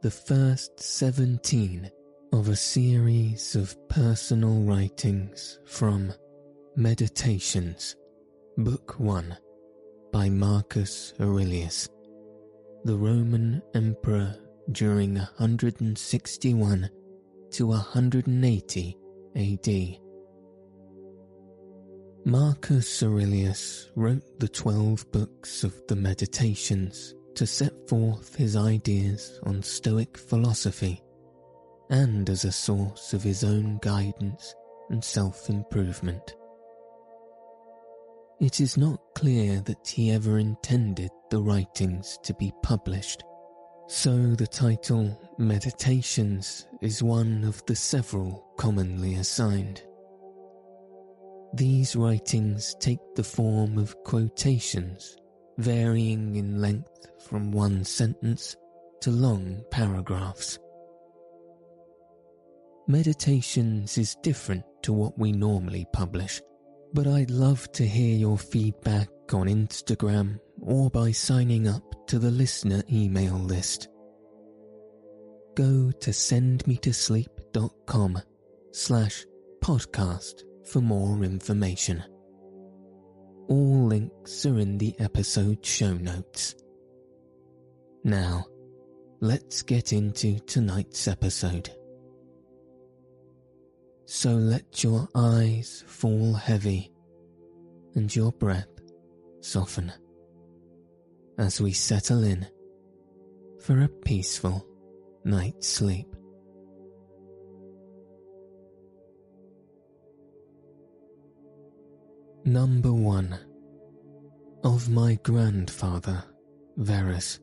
the first 17 of a series of personal writings from Meditations, Book 1 by Marcus Aurelius, the Roman Emperor during 161 to 180 AD. Marcus Aurelius wrote the twelve books of the Meditations to set forth his ideas on Stoic philosophy and as a source of his own guidance and self improvement. It is not clear that he ever intended the writings to be published, so the title Meditations is one of the several commonly assigned. These writings take the form of quotations, varying in length from one sentence to long paragraphs. Meditations is different to what we normally publish, but I'd love to hear your feedback on Instagram or by signing up to the listener email list. Go to sendmetosleep.com slash podcast for more information. All links are in the episode show notes. Now, let's get into tonight's episode. So let your eyes fall heavy and your breath soften as we settle in for a peaceful night's sleep. Number one. Of my grandfather, Verus,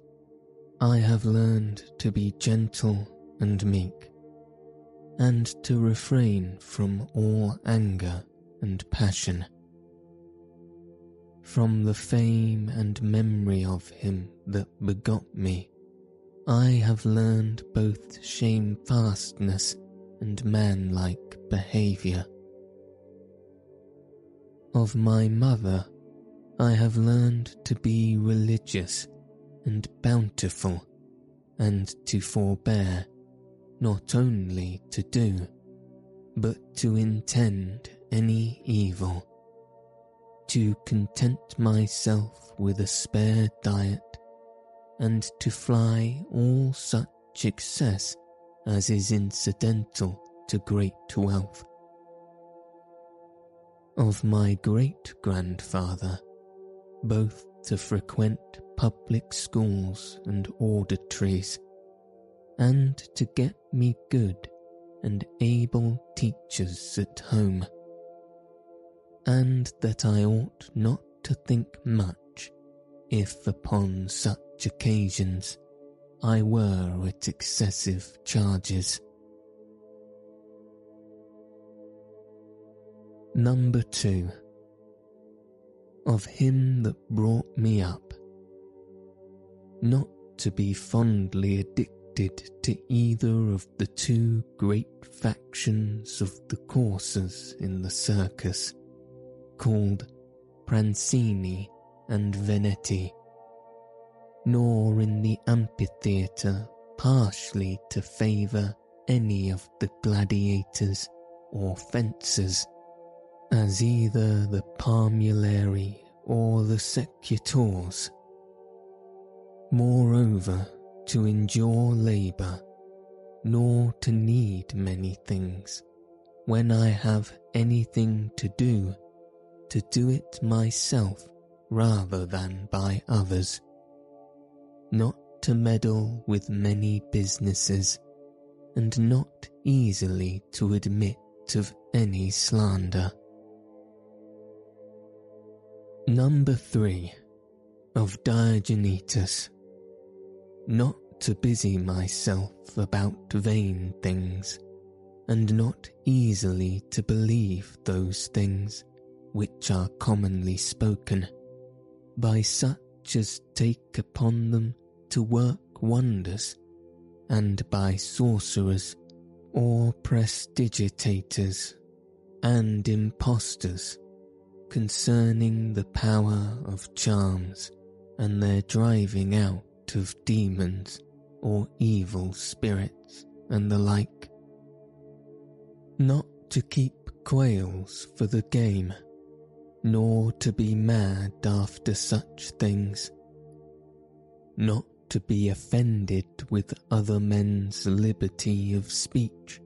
I have learned to be gentle and meek, and to refrain from all anger and passion. From the fame and memory of him that begot me, I have learned both shamefastness and manlike behaviour. Of my mother, I have learned to be religious and bountiful, and to forbear, not only to do, but to intend any evil, to content myself with a spare diet, and to fly all such excess as is incidental to great wealth of my great grandfather, both to frequent public schools and auditories, and to get me good and able teachers at home, and that I ought not to think much if upon such occasions I were at excessive charges. Number two. Of him that brought me up. Not to be fondly addicted to either of the two great factions of the coursers in the circus, called Prasini and Veneti, nor in the amphitheatre partially to favour any of the gladiators or fencers as either the Parmulari or the Secutors. Moreover, to endure labour, nor to need many things, when I have anything to do, to do it myself rather than by others, not to meddle with many businesses, and not easily to admit of any slander. Number three, of Diognetus. Not to busy myself about vain things, and not easily to believe those things which are commonly spoken, by such as take upon them to work wonders, and by sorcerers or prestigitators and impostors concerning the power of charms and their driving out of demons or evil spirits and the like. Not to keep quails for the game, nor to be mad after such things. Not to be offended with other men's liberty of speech,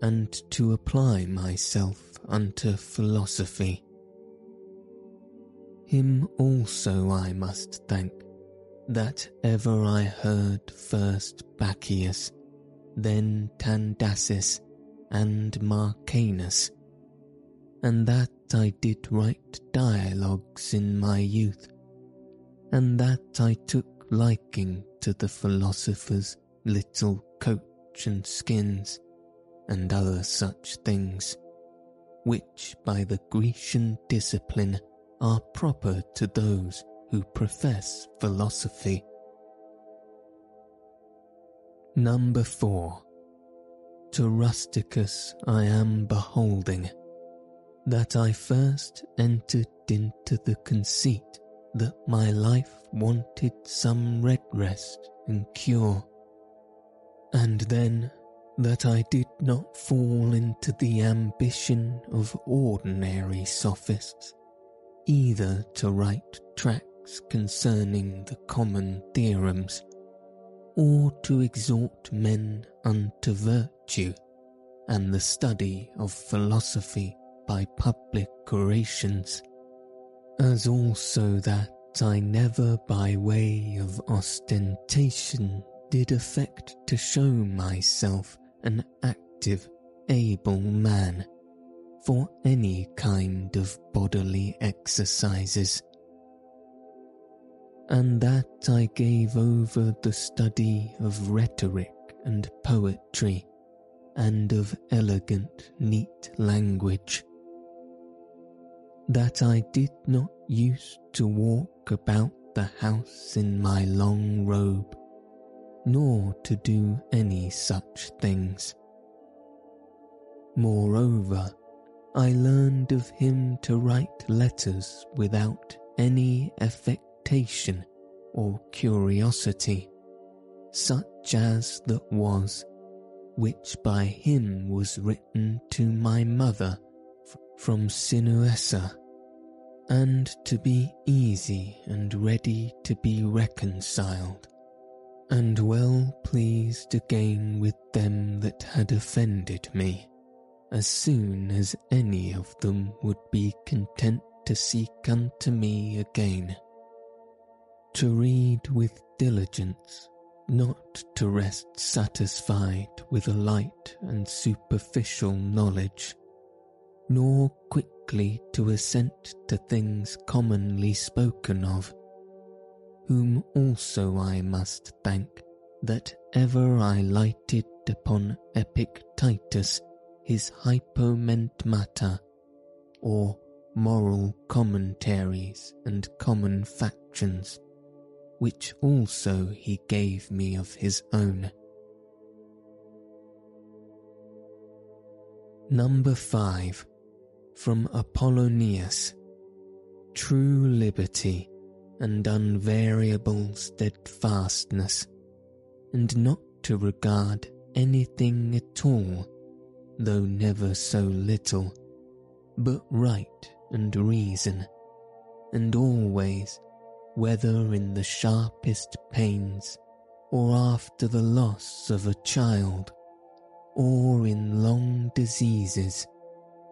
and to apply myself unto philosophy. Him also I must thank, that ever I heard first Bacchius, then Tandasis, and Marcianus, and that I did write dialogues in my youth, and that I took liking to the philosopher's little coach and skins, and other such things, which by the Grecian discipline are proper to those who profess philosophy. Number 4. To Rusticus I am beholding, that I first entered into the conceit that my life wanted some redrest and cure, and then that I did not fall into the ambition of ordinary sophists, either to write tracts concerning the common theorems, or to exhort men unto virtue and the study of philosophy by public orations as also that I never by way of ostentation did affect to show myself an active, able man for any kind of bodily exercises, and that I gave over the study of rhetoric and poetry and of elegant, neat language that I did not use to walk about the house in my long robe, nor to do any such things. Moreover, I learned of him to write letters without any affectation or curiosity, such as that was, which by him was written to my mother from Sinuessa, and to be easy and ready to be reconciled, and well pleased again with them that had offended me, as soon as any of them would be content to seek unto me again. To read with diligence, not to rest satisfied with a light and superficial knowledge nor quickly to assent to things commonly spoken of, whom also I must thank that ever I lighted upon Epictetus his hypomnemata, or moral commentaries and common factions, which also he gave me of his own. Number 5 from Apollonius True liberty and unvariable steadfastness, and not to regard anything at all, though never so little, but right and reason, and always, whether in the sharpest pains or after the loss of a child, or in long diseases,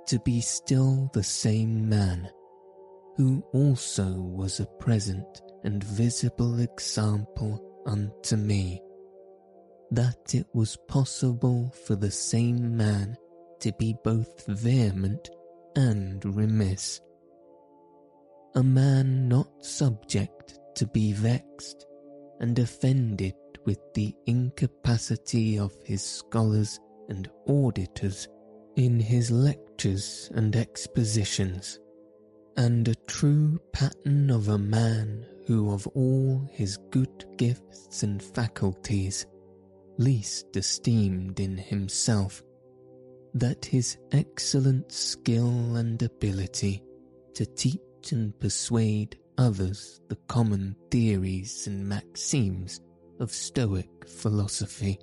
to be still the same man, who also was a present and visible example unto me, that it was possible for the same man to be both vehement and remiss. A man not subject to be vexed and offended with the incapacity of his scholars and auditors in his lectures and expositions, and a true pattern of a man who of all his good gifts and faculties least esteemed in himself that his excellent skill and ability to teach and persuade others the common theories and maxims of Stoic philosophy.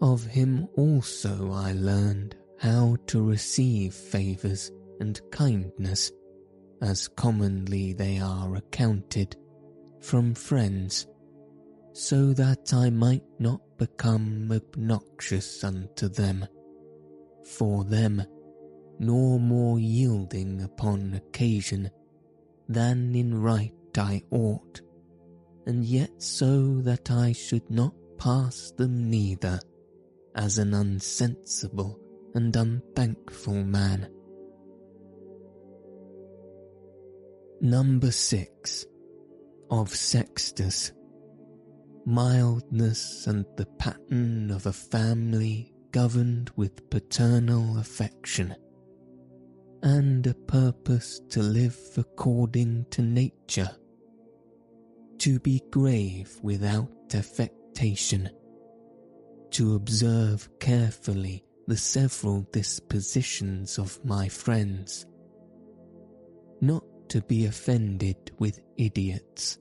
Of him also I learned how to receive favours and kindness, as commonly they are accounted, from friends, so that I might not become obnoxious unto them, for them, nor more yielding upon occasion than in right I ought, and yet so that I should not pass them neither as an unsensible and unthankful man. Number six of Sextus mildness and the pattern of a family governed with paternal affection, and a purpose to live according to nature, to be grave without affectation, to observe carefully the several dispositions of my friends, not to be offended with idiots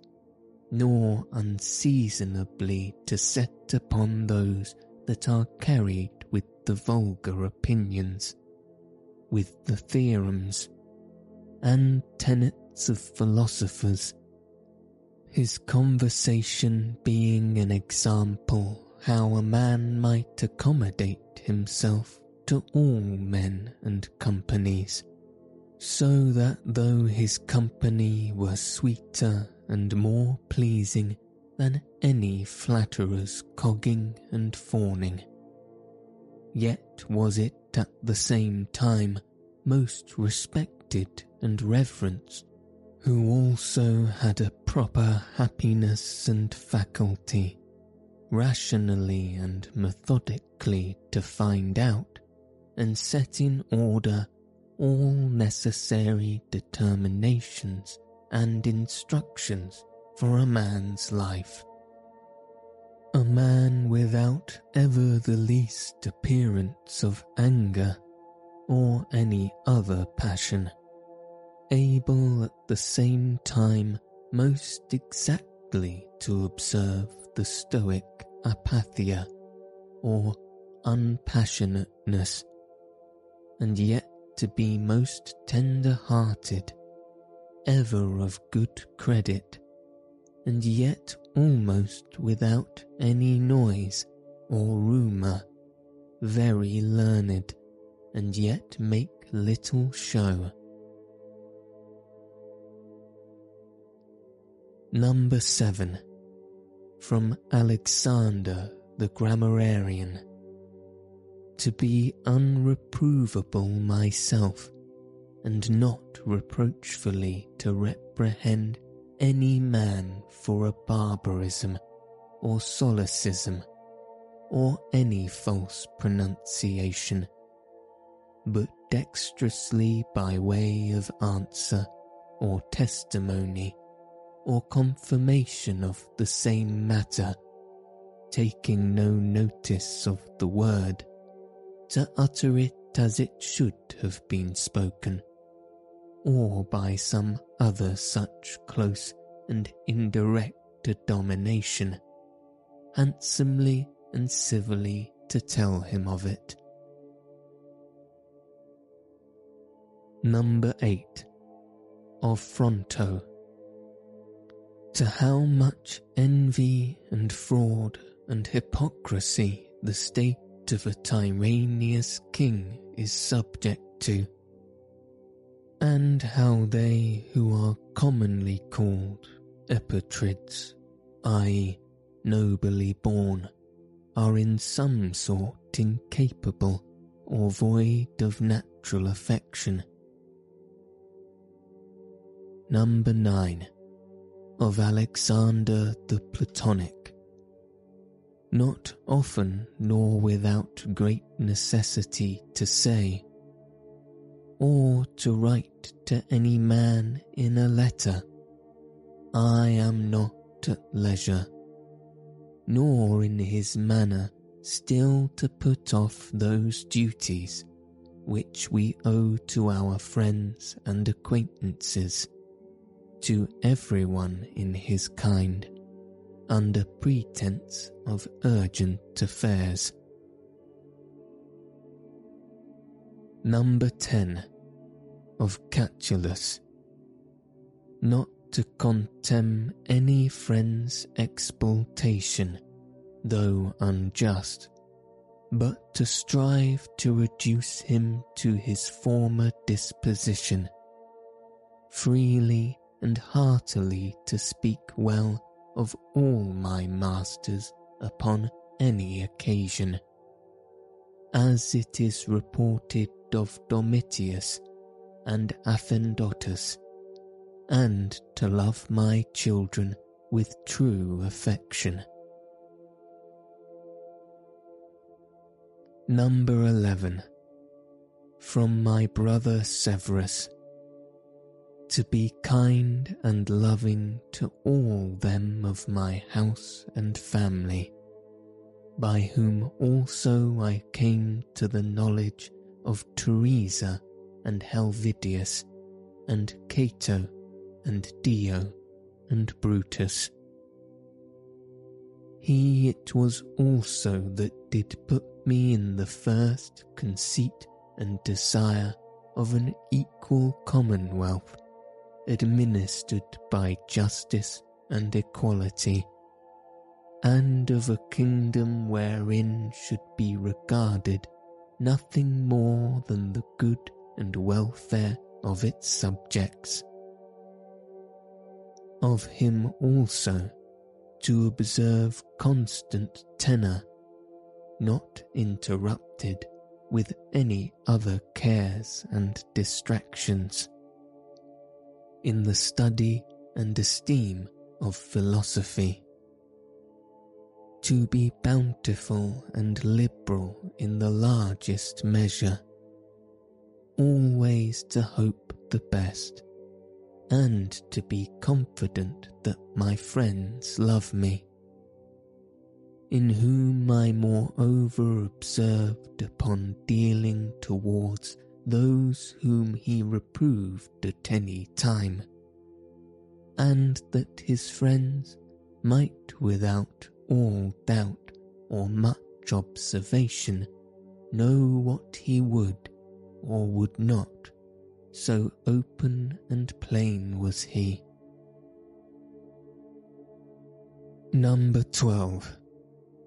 nor unseasonably to set upon those that are carried with the vulgar opinions, with the theorems and tenets of philosophers, his conversation being an example how a man might accommodate himself to all men and companies, so that though his company were sweeter and more pleasing than any flatterer's cogging and fawning. Yet was it at the same time most respected and reverenced, who also had a proper happiness and faculty, rationally and methodically to find out and set in order all necessary determinations and instructions for a man's life. A man without ever the least appearance of anger or any other passion, able at the same time most exactly to observe the Stoic apatheia or unpassionateness, and yet to be most tender hearted ever of good credit, and yet almost without any noise or rumour, very learned, and yet make little show. Number 7 From Alexander the Grammarian To be unreprovable myself, and not reproachfully to reprehend any man for a barbarism or solecism or any false pronunciation, but dexterously by way of answer or testimony or confirmation of the same matter, taking no notice of the word, to utter it as it should have been spoken or by some other such close and indirect domination, handsomely and civilly to tell him of it. Number 8 of Fronto to how much envy and fraud and hypocrisy the state of a tyrannous king is subject to, and how they who are commonly called epitrids, i.e., nobly born, are in some sort incapable or void of natural affection. Number 9 of Alexander the Platonic. Not often nor without great necessity to say, or to write to any man in a letter, I am not at leisure, nor in his manner still to put off those duties which we owe to our friends and acquaintances to everyone in his kind under pretence of urgent affairs. Number 10 of Catullus Not to contemn any friend's exploitation, though unjust, but to strive to reduce him to his former disposition, freely and heartily to speak well of all my masters upon any occasion. As it is reported of Domitius and Athenodorus, and to love my children with true affection. Number 11 From my brother Severus to be kind and loving to all them of my house and family, by whom also I came to the knowledge of Thrasea and Helvidius, and Cato, and Dio, and Brutus. He it was also that did put me in the first conceit and desire of an equal commonwealth administered by justice and equality, and of a kingdom wherein should be regarded nothing more than the good and welfare of its subjects. Of him also to observe constant tenor, not interrupted with any other cares and distractions in the study and esteem of philosophy. To be bountiful and liberal in the largest measure, always to hope the best, and to be confident that my friends love me, in whom I moreover observed upon dealing towards those whom he reproved at any time, and that his friends might without all doubt or much observation know what he would or would not, so open and plain was he. Number 12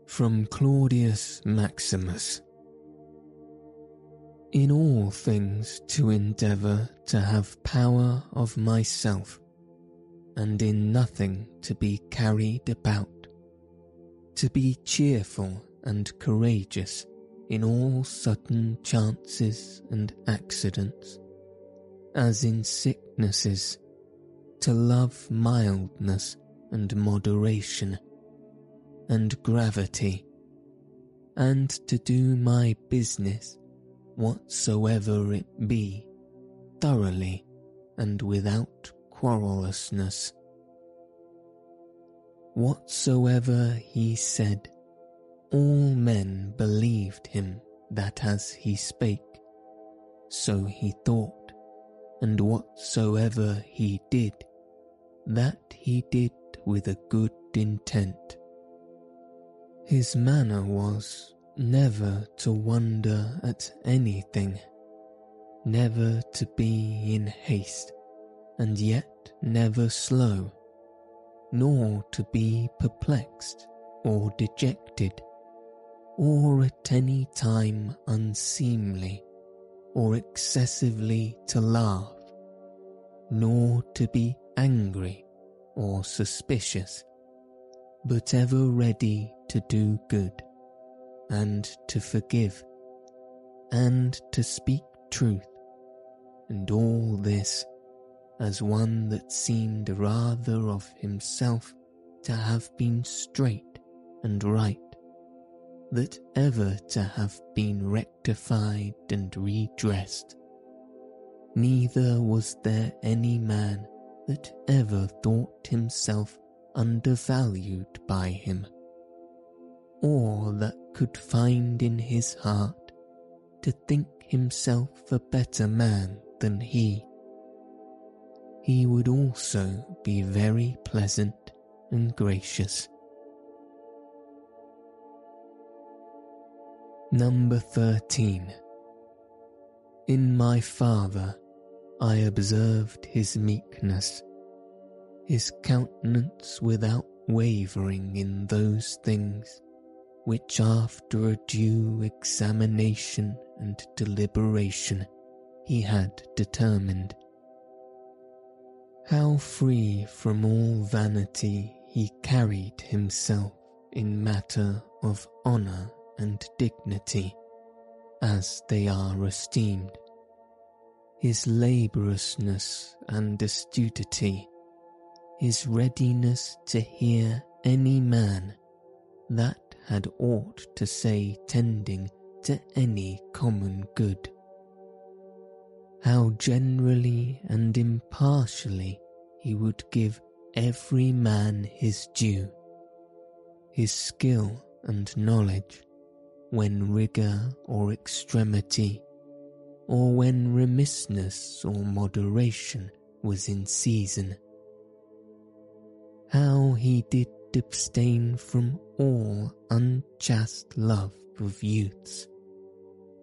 From Claudius Maximus. In all things to endeavour to have power of myself, and in nothing to be carried about, to be cheerful and courageous in all sudden chances and accidents, as in sicknesses, to love mildness and moderation, and gravity, and to do my business whatsoever it be, thoroughly and without querulousness. Whatsoever he said, all men believed him that as he spake, so he thought, and whatsoever he did, that he did with a good intent. His manner was never to wonder at anything, never to be in haste, and yet never slow, nor to be perplexed or dejected, or at any time unseemly, or excessively to laugh, nor to be angry or suspicious, but ever ready to do good, and to forgive, and to speak truth, and all this as one that seemed rather of himself to have been straight and right, that ever to have been rectified and redressed. Neither was there any man that ever thought himself undervalued by him, or that could find in his heart to think himself a better man than he he would also be very pleasant and gracious. Number 13. In my father I observed his meekness, his countenance without wavering in those things which after a due examination and deliberation he had determined how free from all vanity he carried himself in matter of honour and dignity, as they are esteemed. His laboriousness and astuity, his readiness to hear any man that had aught to say tending to any common good how generally and impartially he would give every man his due, his skill and knowledge, when rigour or extremity, or when remissness or moderation was in season. How he did abstain from all unchaste love of youths,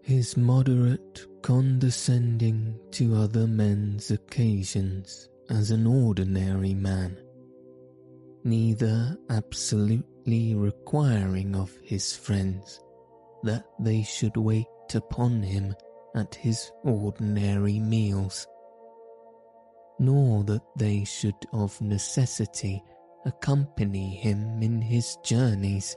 his moderate condescending to other men's occasions as an ordinary man, neither absolutely requiring of his friends that they should wait upon him at his ordinary meals, nor that they should of necessity accompany him in his journeys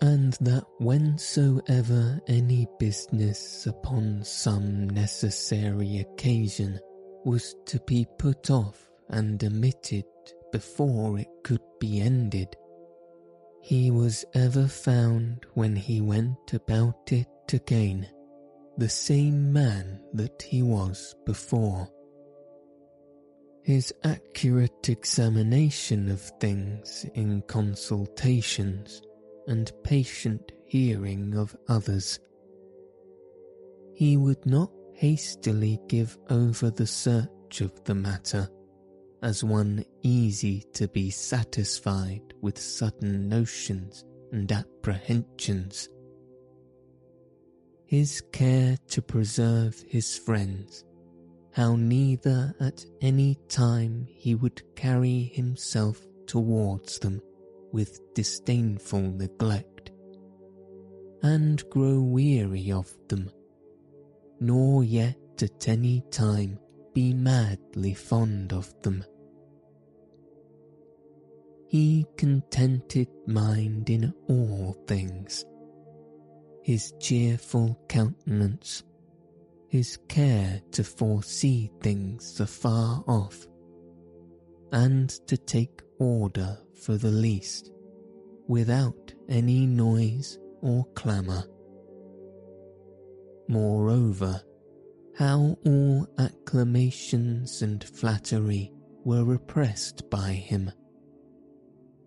and that whensoever any business upon some necessary occasion was to be put off and omitted before it could be ended, he was ever found when he went about it again the same man that he was before. His accurate examination of things in consultations and patient hearing of others. He would not hastily give over the search of the matter as one easy to be satisfied with sudden notions and apprehensions. His care to preserve his friends, how neither at any time he would carry himself towards them with disdainful neglect, and grow weary of them, nor yet at any time be madly fond of them. He contented mind in all things, his cheerful countenance, his care to foresee things afar off, and to take order for the least, without any noise or clamour. Moreover, how all acclamations and flattery were repressed by him.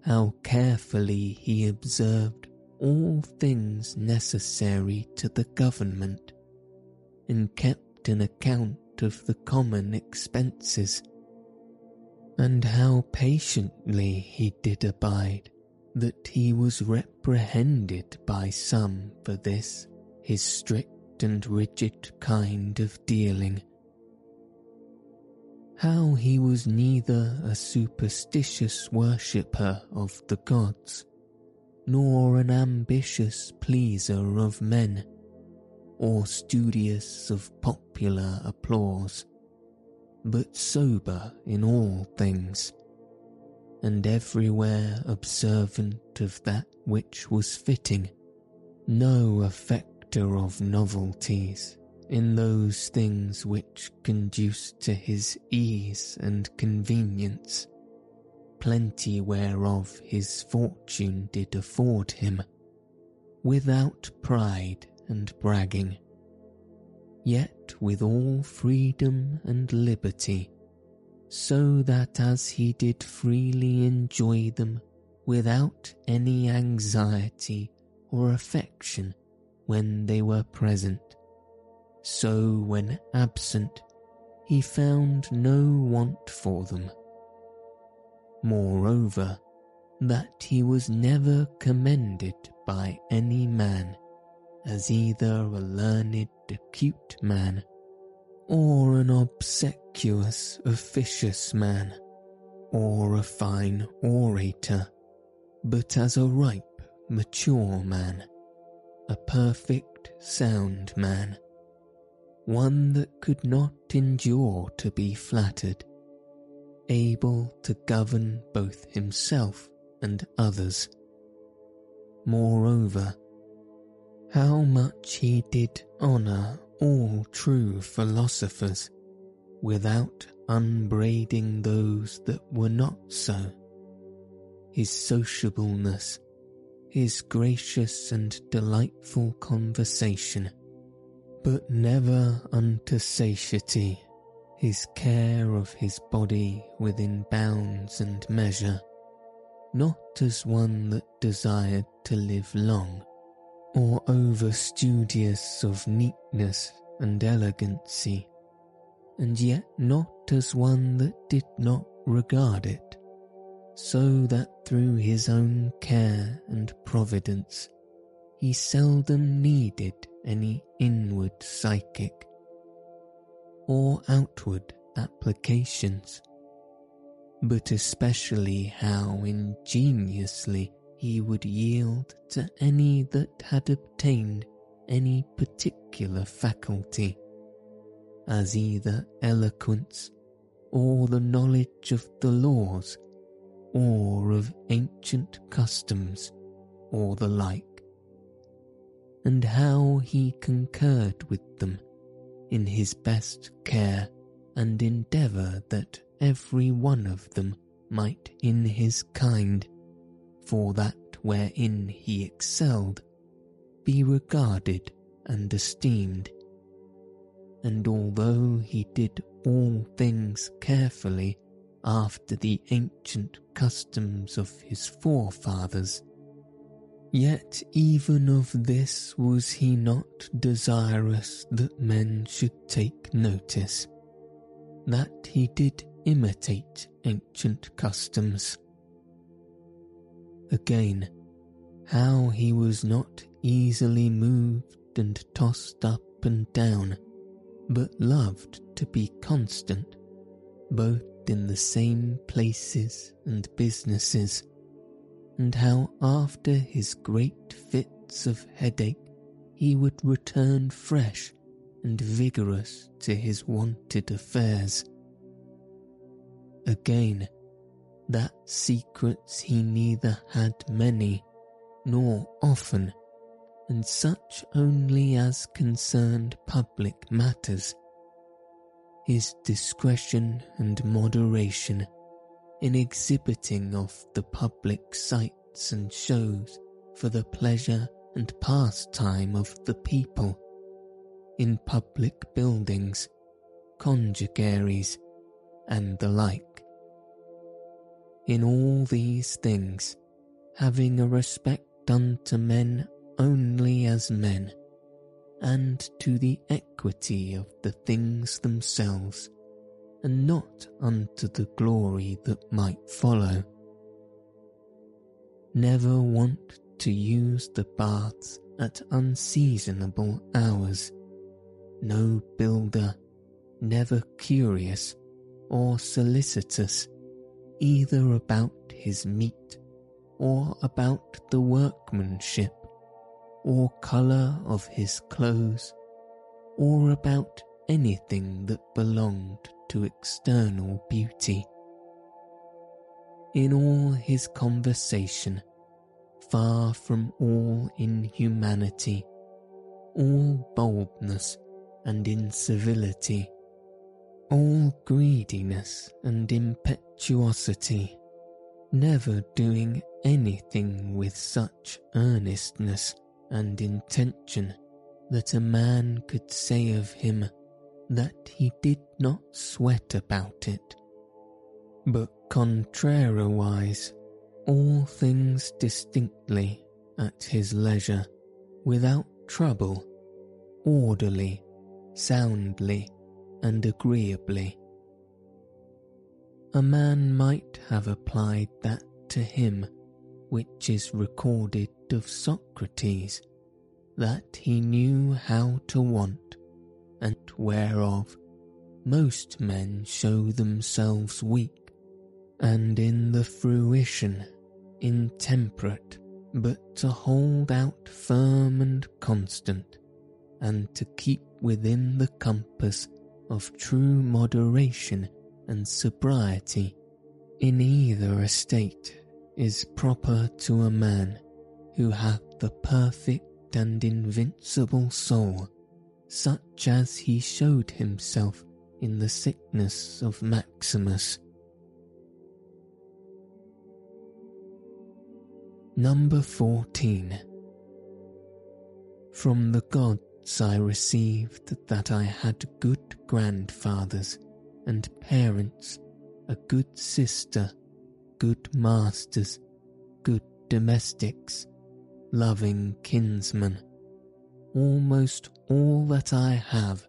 How carefully he observed all things necessary to the government, and kept an account of the common expenses and how patiently he did abide, that he was reprehended by some for this his strict and rigid kind of dealing. How he was neither a superstitious worshipper of the gods, nor an ambitious pleaser of men, or studious of popular applause, but sober in all things, and everywhere observant of that which was fitting, no affecter of novelties in those things which conduce to his ease and convenience, plenty whereof his fortune did afford him, without pride and bragging, yet with all freedom and liberty, so that as he did freely enjoy them without any anxiety or affection when they were present, so when absent he found no want for them. Moreover, that he was never commended by any man as either a learned, acute man, or an obsequious, officious man, or a fine orator, but as a ripe, mature man, a perfect, sound man, one that could not endure to be flattered, able to govern both himself and others. Moreover, how much he did honour all true philosophers, without unbraiding those that were not so. His sociableness, his gracious and delightful conversation, but never unto satiety, his care of his body within bounds and measure, not as one that desired to live long, or over studious of neatness and elegancy, and yet not as one that did not regard it, so that through his own care and providence he seldom needed any inward psychic or outward applications, but especially how ingeniously he would yield to any that had obtained any particular faculty, as either eloquence or the knowledge of the laws or of ancient customs or the like, and how he concurred with them in his best care and endeavour that every one of them might in his kind for that wherein he excelled, be regarded and esteemed. And although he did all things carefully after the ancient customs of his forefathers, yet even of this was he not desirous that men should take notice, that he did imitate ancient customs. Again, how he was not easily moved and tossed up and down, but loved to be constant, both in the same places and businesses, and how after his great fits of headache he would return fresh and vigorous to his wonted affairs. Again, that secrets he neither had many nor often, and such only as concerned public matters. His discretion and moderation in exhibiting of the public sights and shows for the pleasure and pastime of the people, in public buildings, congiaries, and the like. In all these things, having a respect unto men only as men, and to the equity of the things themselves, and not unto the glory that might follow. Never want to use the baths at unseasonable hours. No builder, never curious, or solicitous, either about his meat, or about the workmanship, or colour of his clothes, or about anything that belonged to external beauty. In all his conversation, far from all inhumanity, all boldness and incivility, all greediness and impetuosity, never doing anything with such earnestness and intention that a man could say of him that he did not sweat about it, but contrariwise, all things distinctly at his leisure, without trouble, orderly, soundly, and agreeably. A man might have applied that to him which is recorded of Socrates, that he knew how to want, and whereof most men show themselves weak, and in the fruition intemperate, but to hold out firm and constant, and to keep within the compass of true moderation and sobriety in either estate is proper to a man who hath the perfect and invincible soul, such as he showed himself in the sickness of Maximus. Number 14 From the gods I received that I had good grandfathers and parents, a good sister, good masters, good domestics, loving kinsmen, almost all that I have,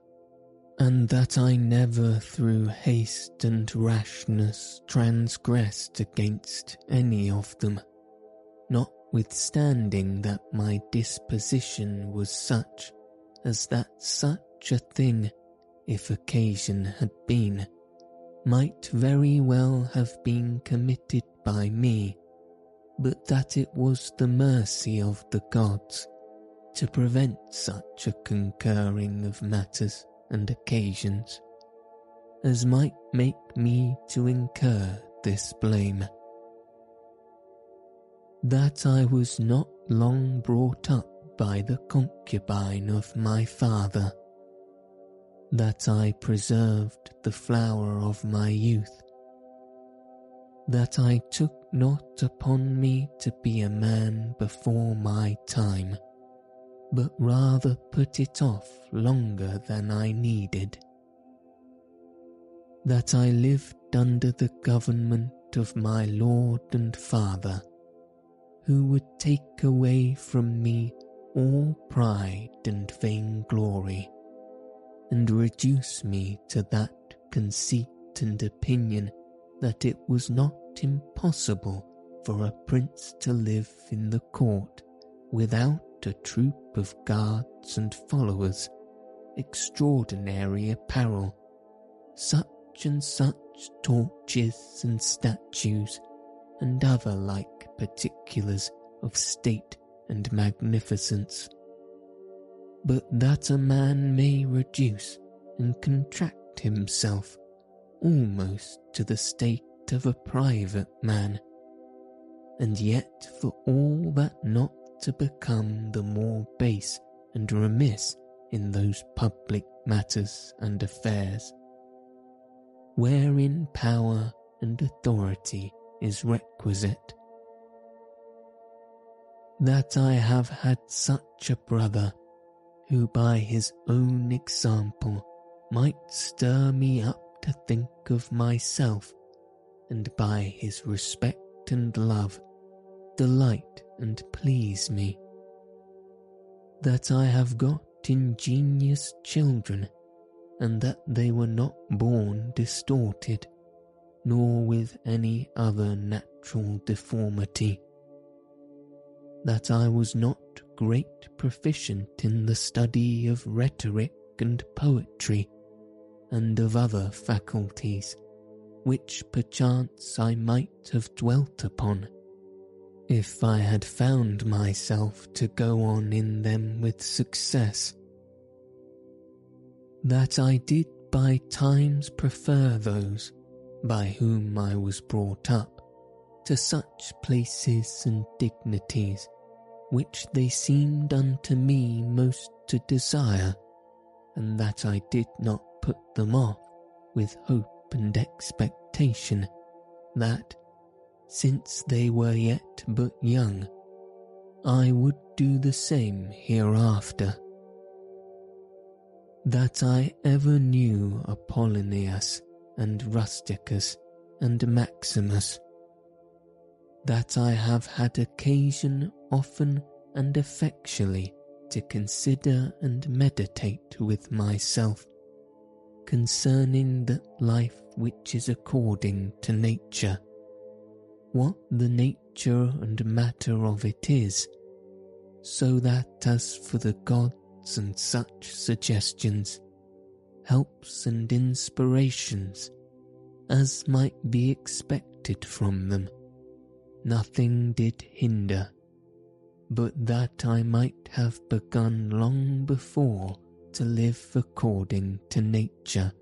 and that I never through haste and rashness transgressed against any of them, notwithstanding that my disposition was such as that such a thing, if occasion had been, might very well have been committed by me but that it was the mercy of the gods to prevent such a concurring of matters and occasions as might make me to incur this blame. That I was not long brought up by the concubine of my father, that I preserved the flower of my youth, that I took not upon me to be a man before my time, but rather put it off longer than I needed. That I lived under the government of my Lord and Father, who would take away from me all pride and vainglory, and reduce me to that conceit and opinion that it was not impossible for a prince to live in the court without a troop of guards and followers, extraordinary apparel, such and such torches and statues, and other like particulars of state and magnificence. But that a man may reduce and contract himself almost to the state of a private man, and yet for all that not to become the more base and remiss in those public matters and affairs, wherein power and authority is requisite. That I have had such a brother who by his own example might stir me up to think of myself and by his respect and love delight and please me. That I have got ingenious children, and that they were not born distorted, nor with any other natural deformity. That I was not great proficient in the study of rhetoric and poetry, and of other faculties which perchance I might have dwelt upon, if I had found myself to go on in them with success. That I did by times prefer those by whom I was brought up to such places and dignities which they seemed unto me most to desire, and that I did not put them off with hope and expectation that, since they were yet but young, I would do the same hereafter. That I ever knew Apollonius and Rusticus and Maximus, that I have had occasion often and effectually to consider and meditate with myself concerning that life which is according to nature, what the nature and matter of it is, so that as for the gods and such suggestions, helps and inspirations, as might be expected from them, nothing did hinder, but that I might have begun long before to live according to nature,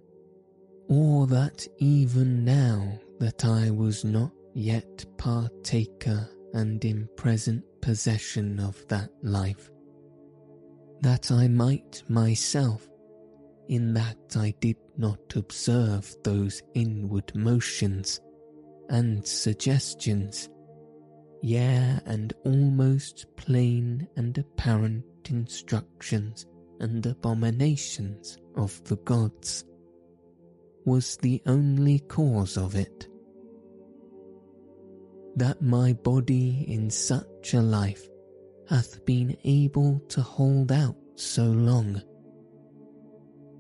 or that even now that I was not yet partaker and in present possession of that life, that I might myself, in that I did not observe those inward motions and suggestions, yea, and almost plain and apparent instructions and abominations of the gods, was the only cause of it. That my body in such a life hath been able to hold out so long,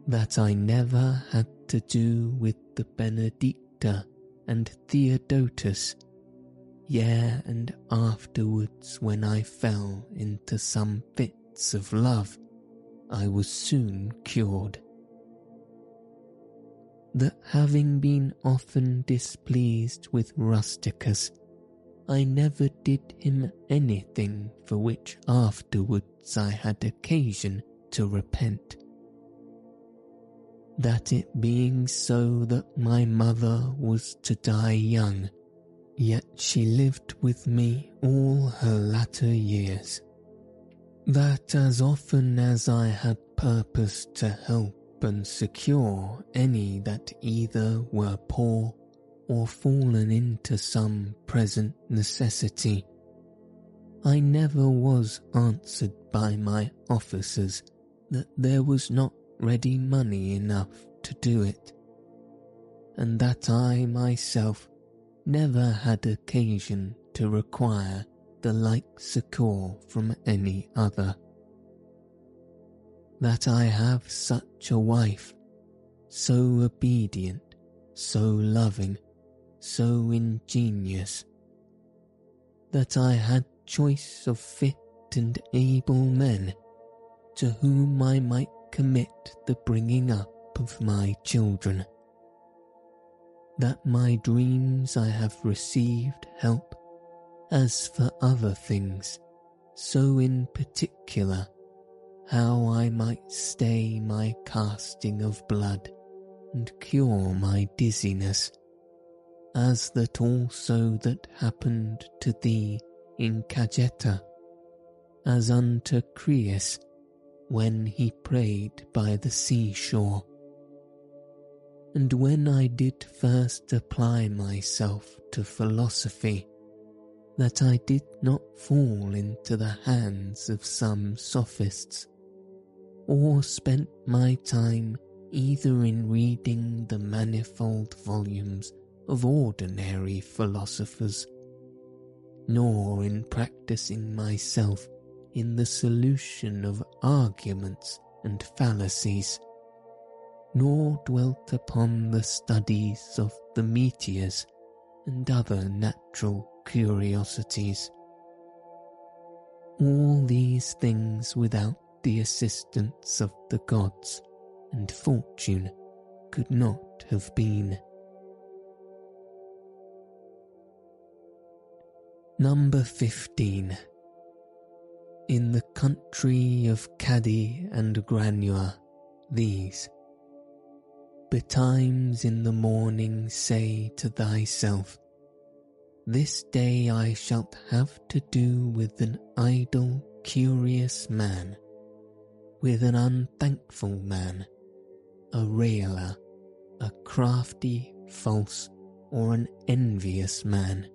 that I never had to do with the Benedicta and Theodotus, yea, and afterwards when I fell into some fits of love, I was soon cured. That having been often displeased with Rusticus, I never did him anything for which afterwards I had occasion to repent. That it being so that my mother was to die young, yet she lived with me all her latter years that as often as I had purposed to help and secure any that either were poor or fallen into some present necessity, I never was answered by my officers that there was not ready money enough to do it, and that I myself never had occasion to require the like succour from any other. That I have such a wife, so obedient, so loving, so ingenious, that I had choice of fit and able men to whom I might commit the bringing up of my children. That my dreams I have received help as for other things, so in particular, how I might stay my casting of blood and cure my dizziness, as that also that happened to thee in Cajeta, as unto Chryses when he prayed by the seashore. And when I did first apply myself to philosophy, that I did not fall into the hands of some sophists, or spent my time either in reading the manifold volumes of ordinary philosophers, nor in practicing myself in the solution of arguments and fallacies, nor dwelt upon the studies of the meteors and other natural curiosities. All these things without the assistance of the gods and fortune could not have been. Number 15. In the country of Quadi and Granua, these. Betimes in the morning say to thyself, This day I shalt have to do with an idle, curious man, with an unthankful man, a railer, a crafty, false, or an envious man,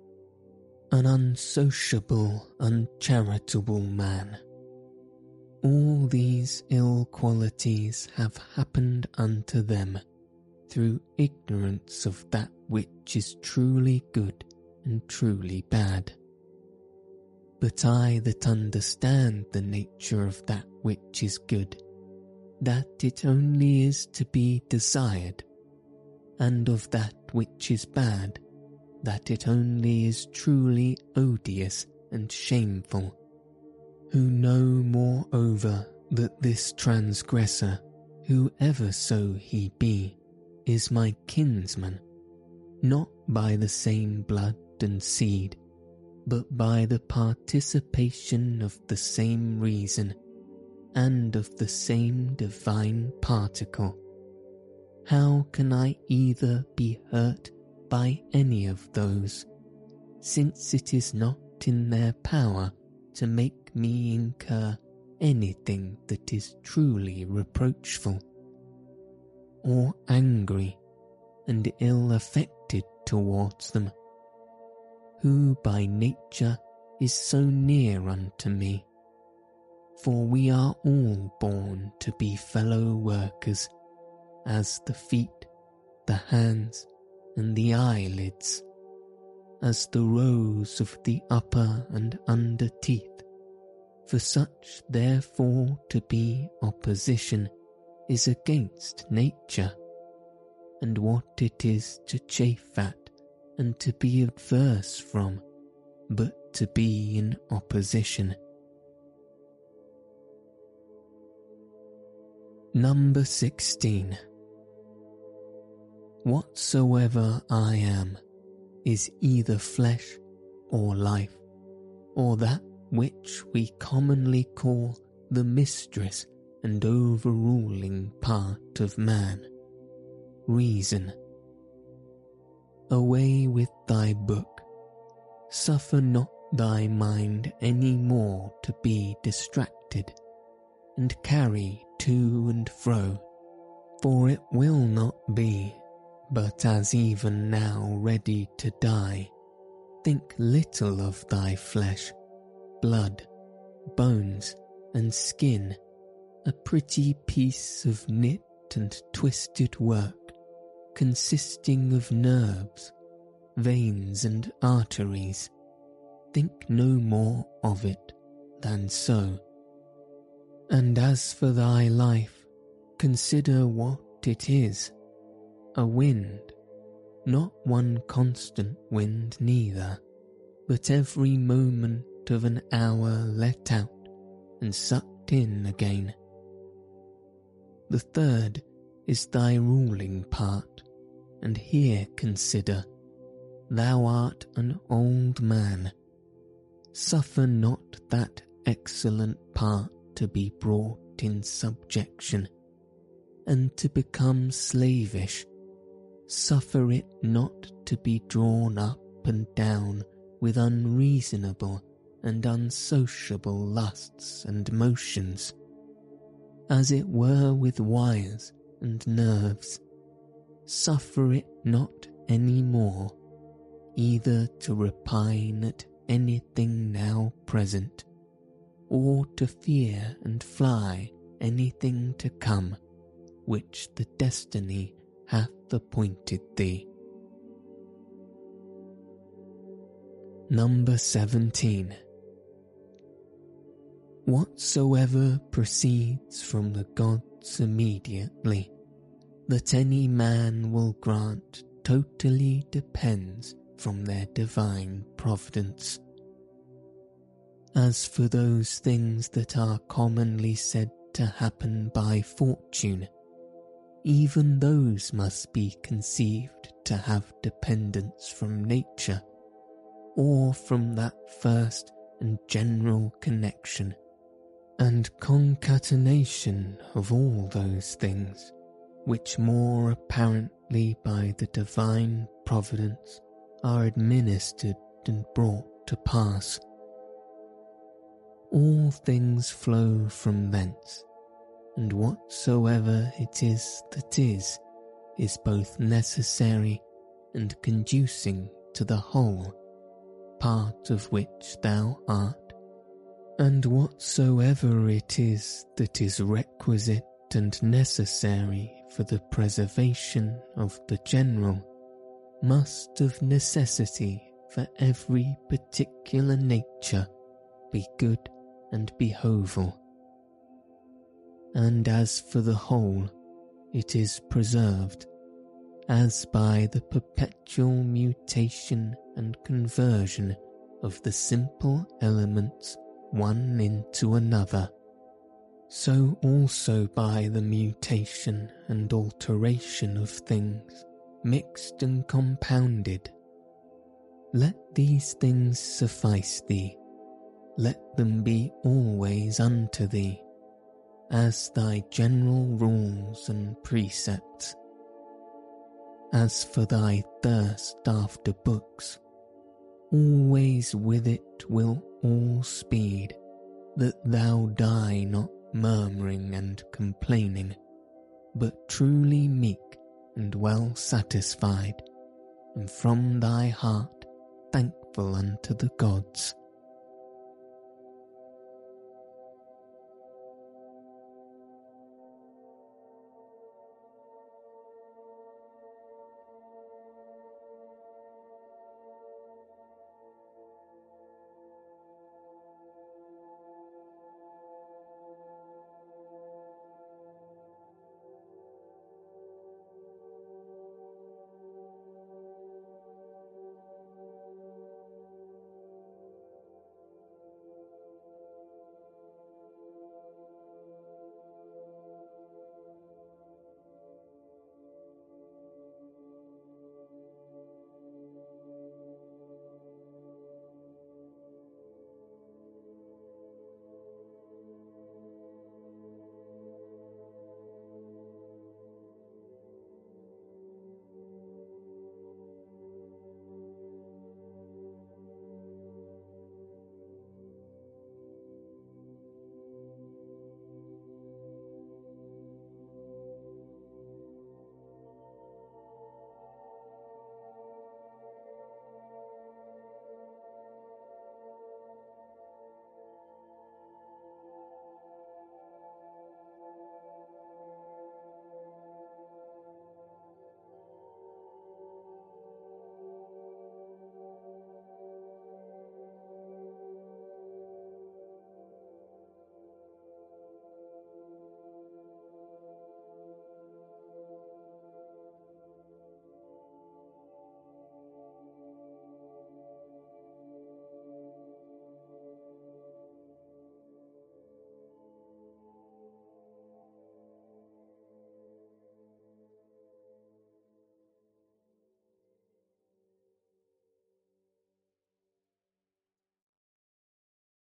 an unsociable, uncharitable man. All these ill qualities have happened unto them through ignorance of that which is truly good and truly bad. But I that understand the nature of that which is good, that it only is to be desired, and of that which is bad, that it only is truly odious and shameful, who know moreover that this transgressor, whoever so he be, is my kinsman, not by the same blood and seed, but by the participation of the same reason and of the same divine particle. How can I either be hurt by any of those, since it is not in their power to make me incur anything that is truly reproachful? or angry and ill affected towards them, who by nature is so near unto me. For we are all born to be fellow workers, as the feet, the hands, and the eyelids, as the rows of the upper and under teeth. For such therefore to be opposition is against nature, and what it is to chafe at and to be averse from, but to be in opposition. Number 16. Whatsoever I am is either flesh or life, or that which we commonly call the mistress and overruling part of man, reason. Away with thy book, suffer not thy mind any more to be distracted, and carry to and fro, for it will not be, but as even now ready to die. Think little of thy flesh, blood, bones, and skin a pretty piece of knit and twisted work consisting of nerves, veins, and arteries. Think no more of it than so. And as for thy life, consider what it is a wind, not one constant wind neither, but every moment of an hour let out and sucked in again the third is thy ruling part, and here consider, thou art an old man. Suffer not that excellent part to be brought in subjection, and to become slavish. Suffer it not to be drawn up and down with unreasonable and unsociable lusts and motions as it were with wires and nerves. Suffer it not any more, either to repine at anything now present, or to fear and fly anything to come, which the destiny hath appointed thee. Number 17 whatsoever proceeds from the gods immediately, that any man will grant totally depends from their divine providence. As for those things that are commonly said to happen by fortune, even those must be conceived to have dependence from nature, or from that first and general connection and concatenation of all those things which more apparently by the divine providence are administered and brought to pass. All things flow from thence, and whatsoever it is that is, is both necessary and conducing to the whole, part of which thou art, and whatsoever it is that is requisite and necessary for the preservation of the general, must of necessity for every particular nature be good and behoval. And as for the whole, it is preserved, as by the perpetual mutation and conversion of the simple elements one into another, so also by the mutation and alteration of things mixed and compounded. Let these things suffice thee, let them be always unto thee, as thy general rules and precepts. As for thy thirst after books, always with it will all speed, that thou die not murmuring and complaining, but truly meek and well satisfied, and from thy heart thankful unto the gods.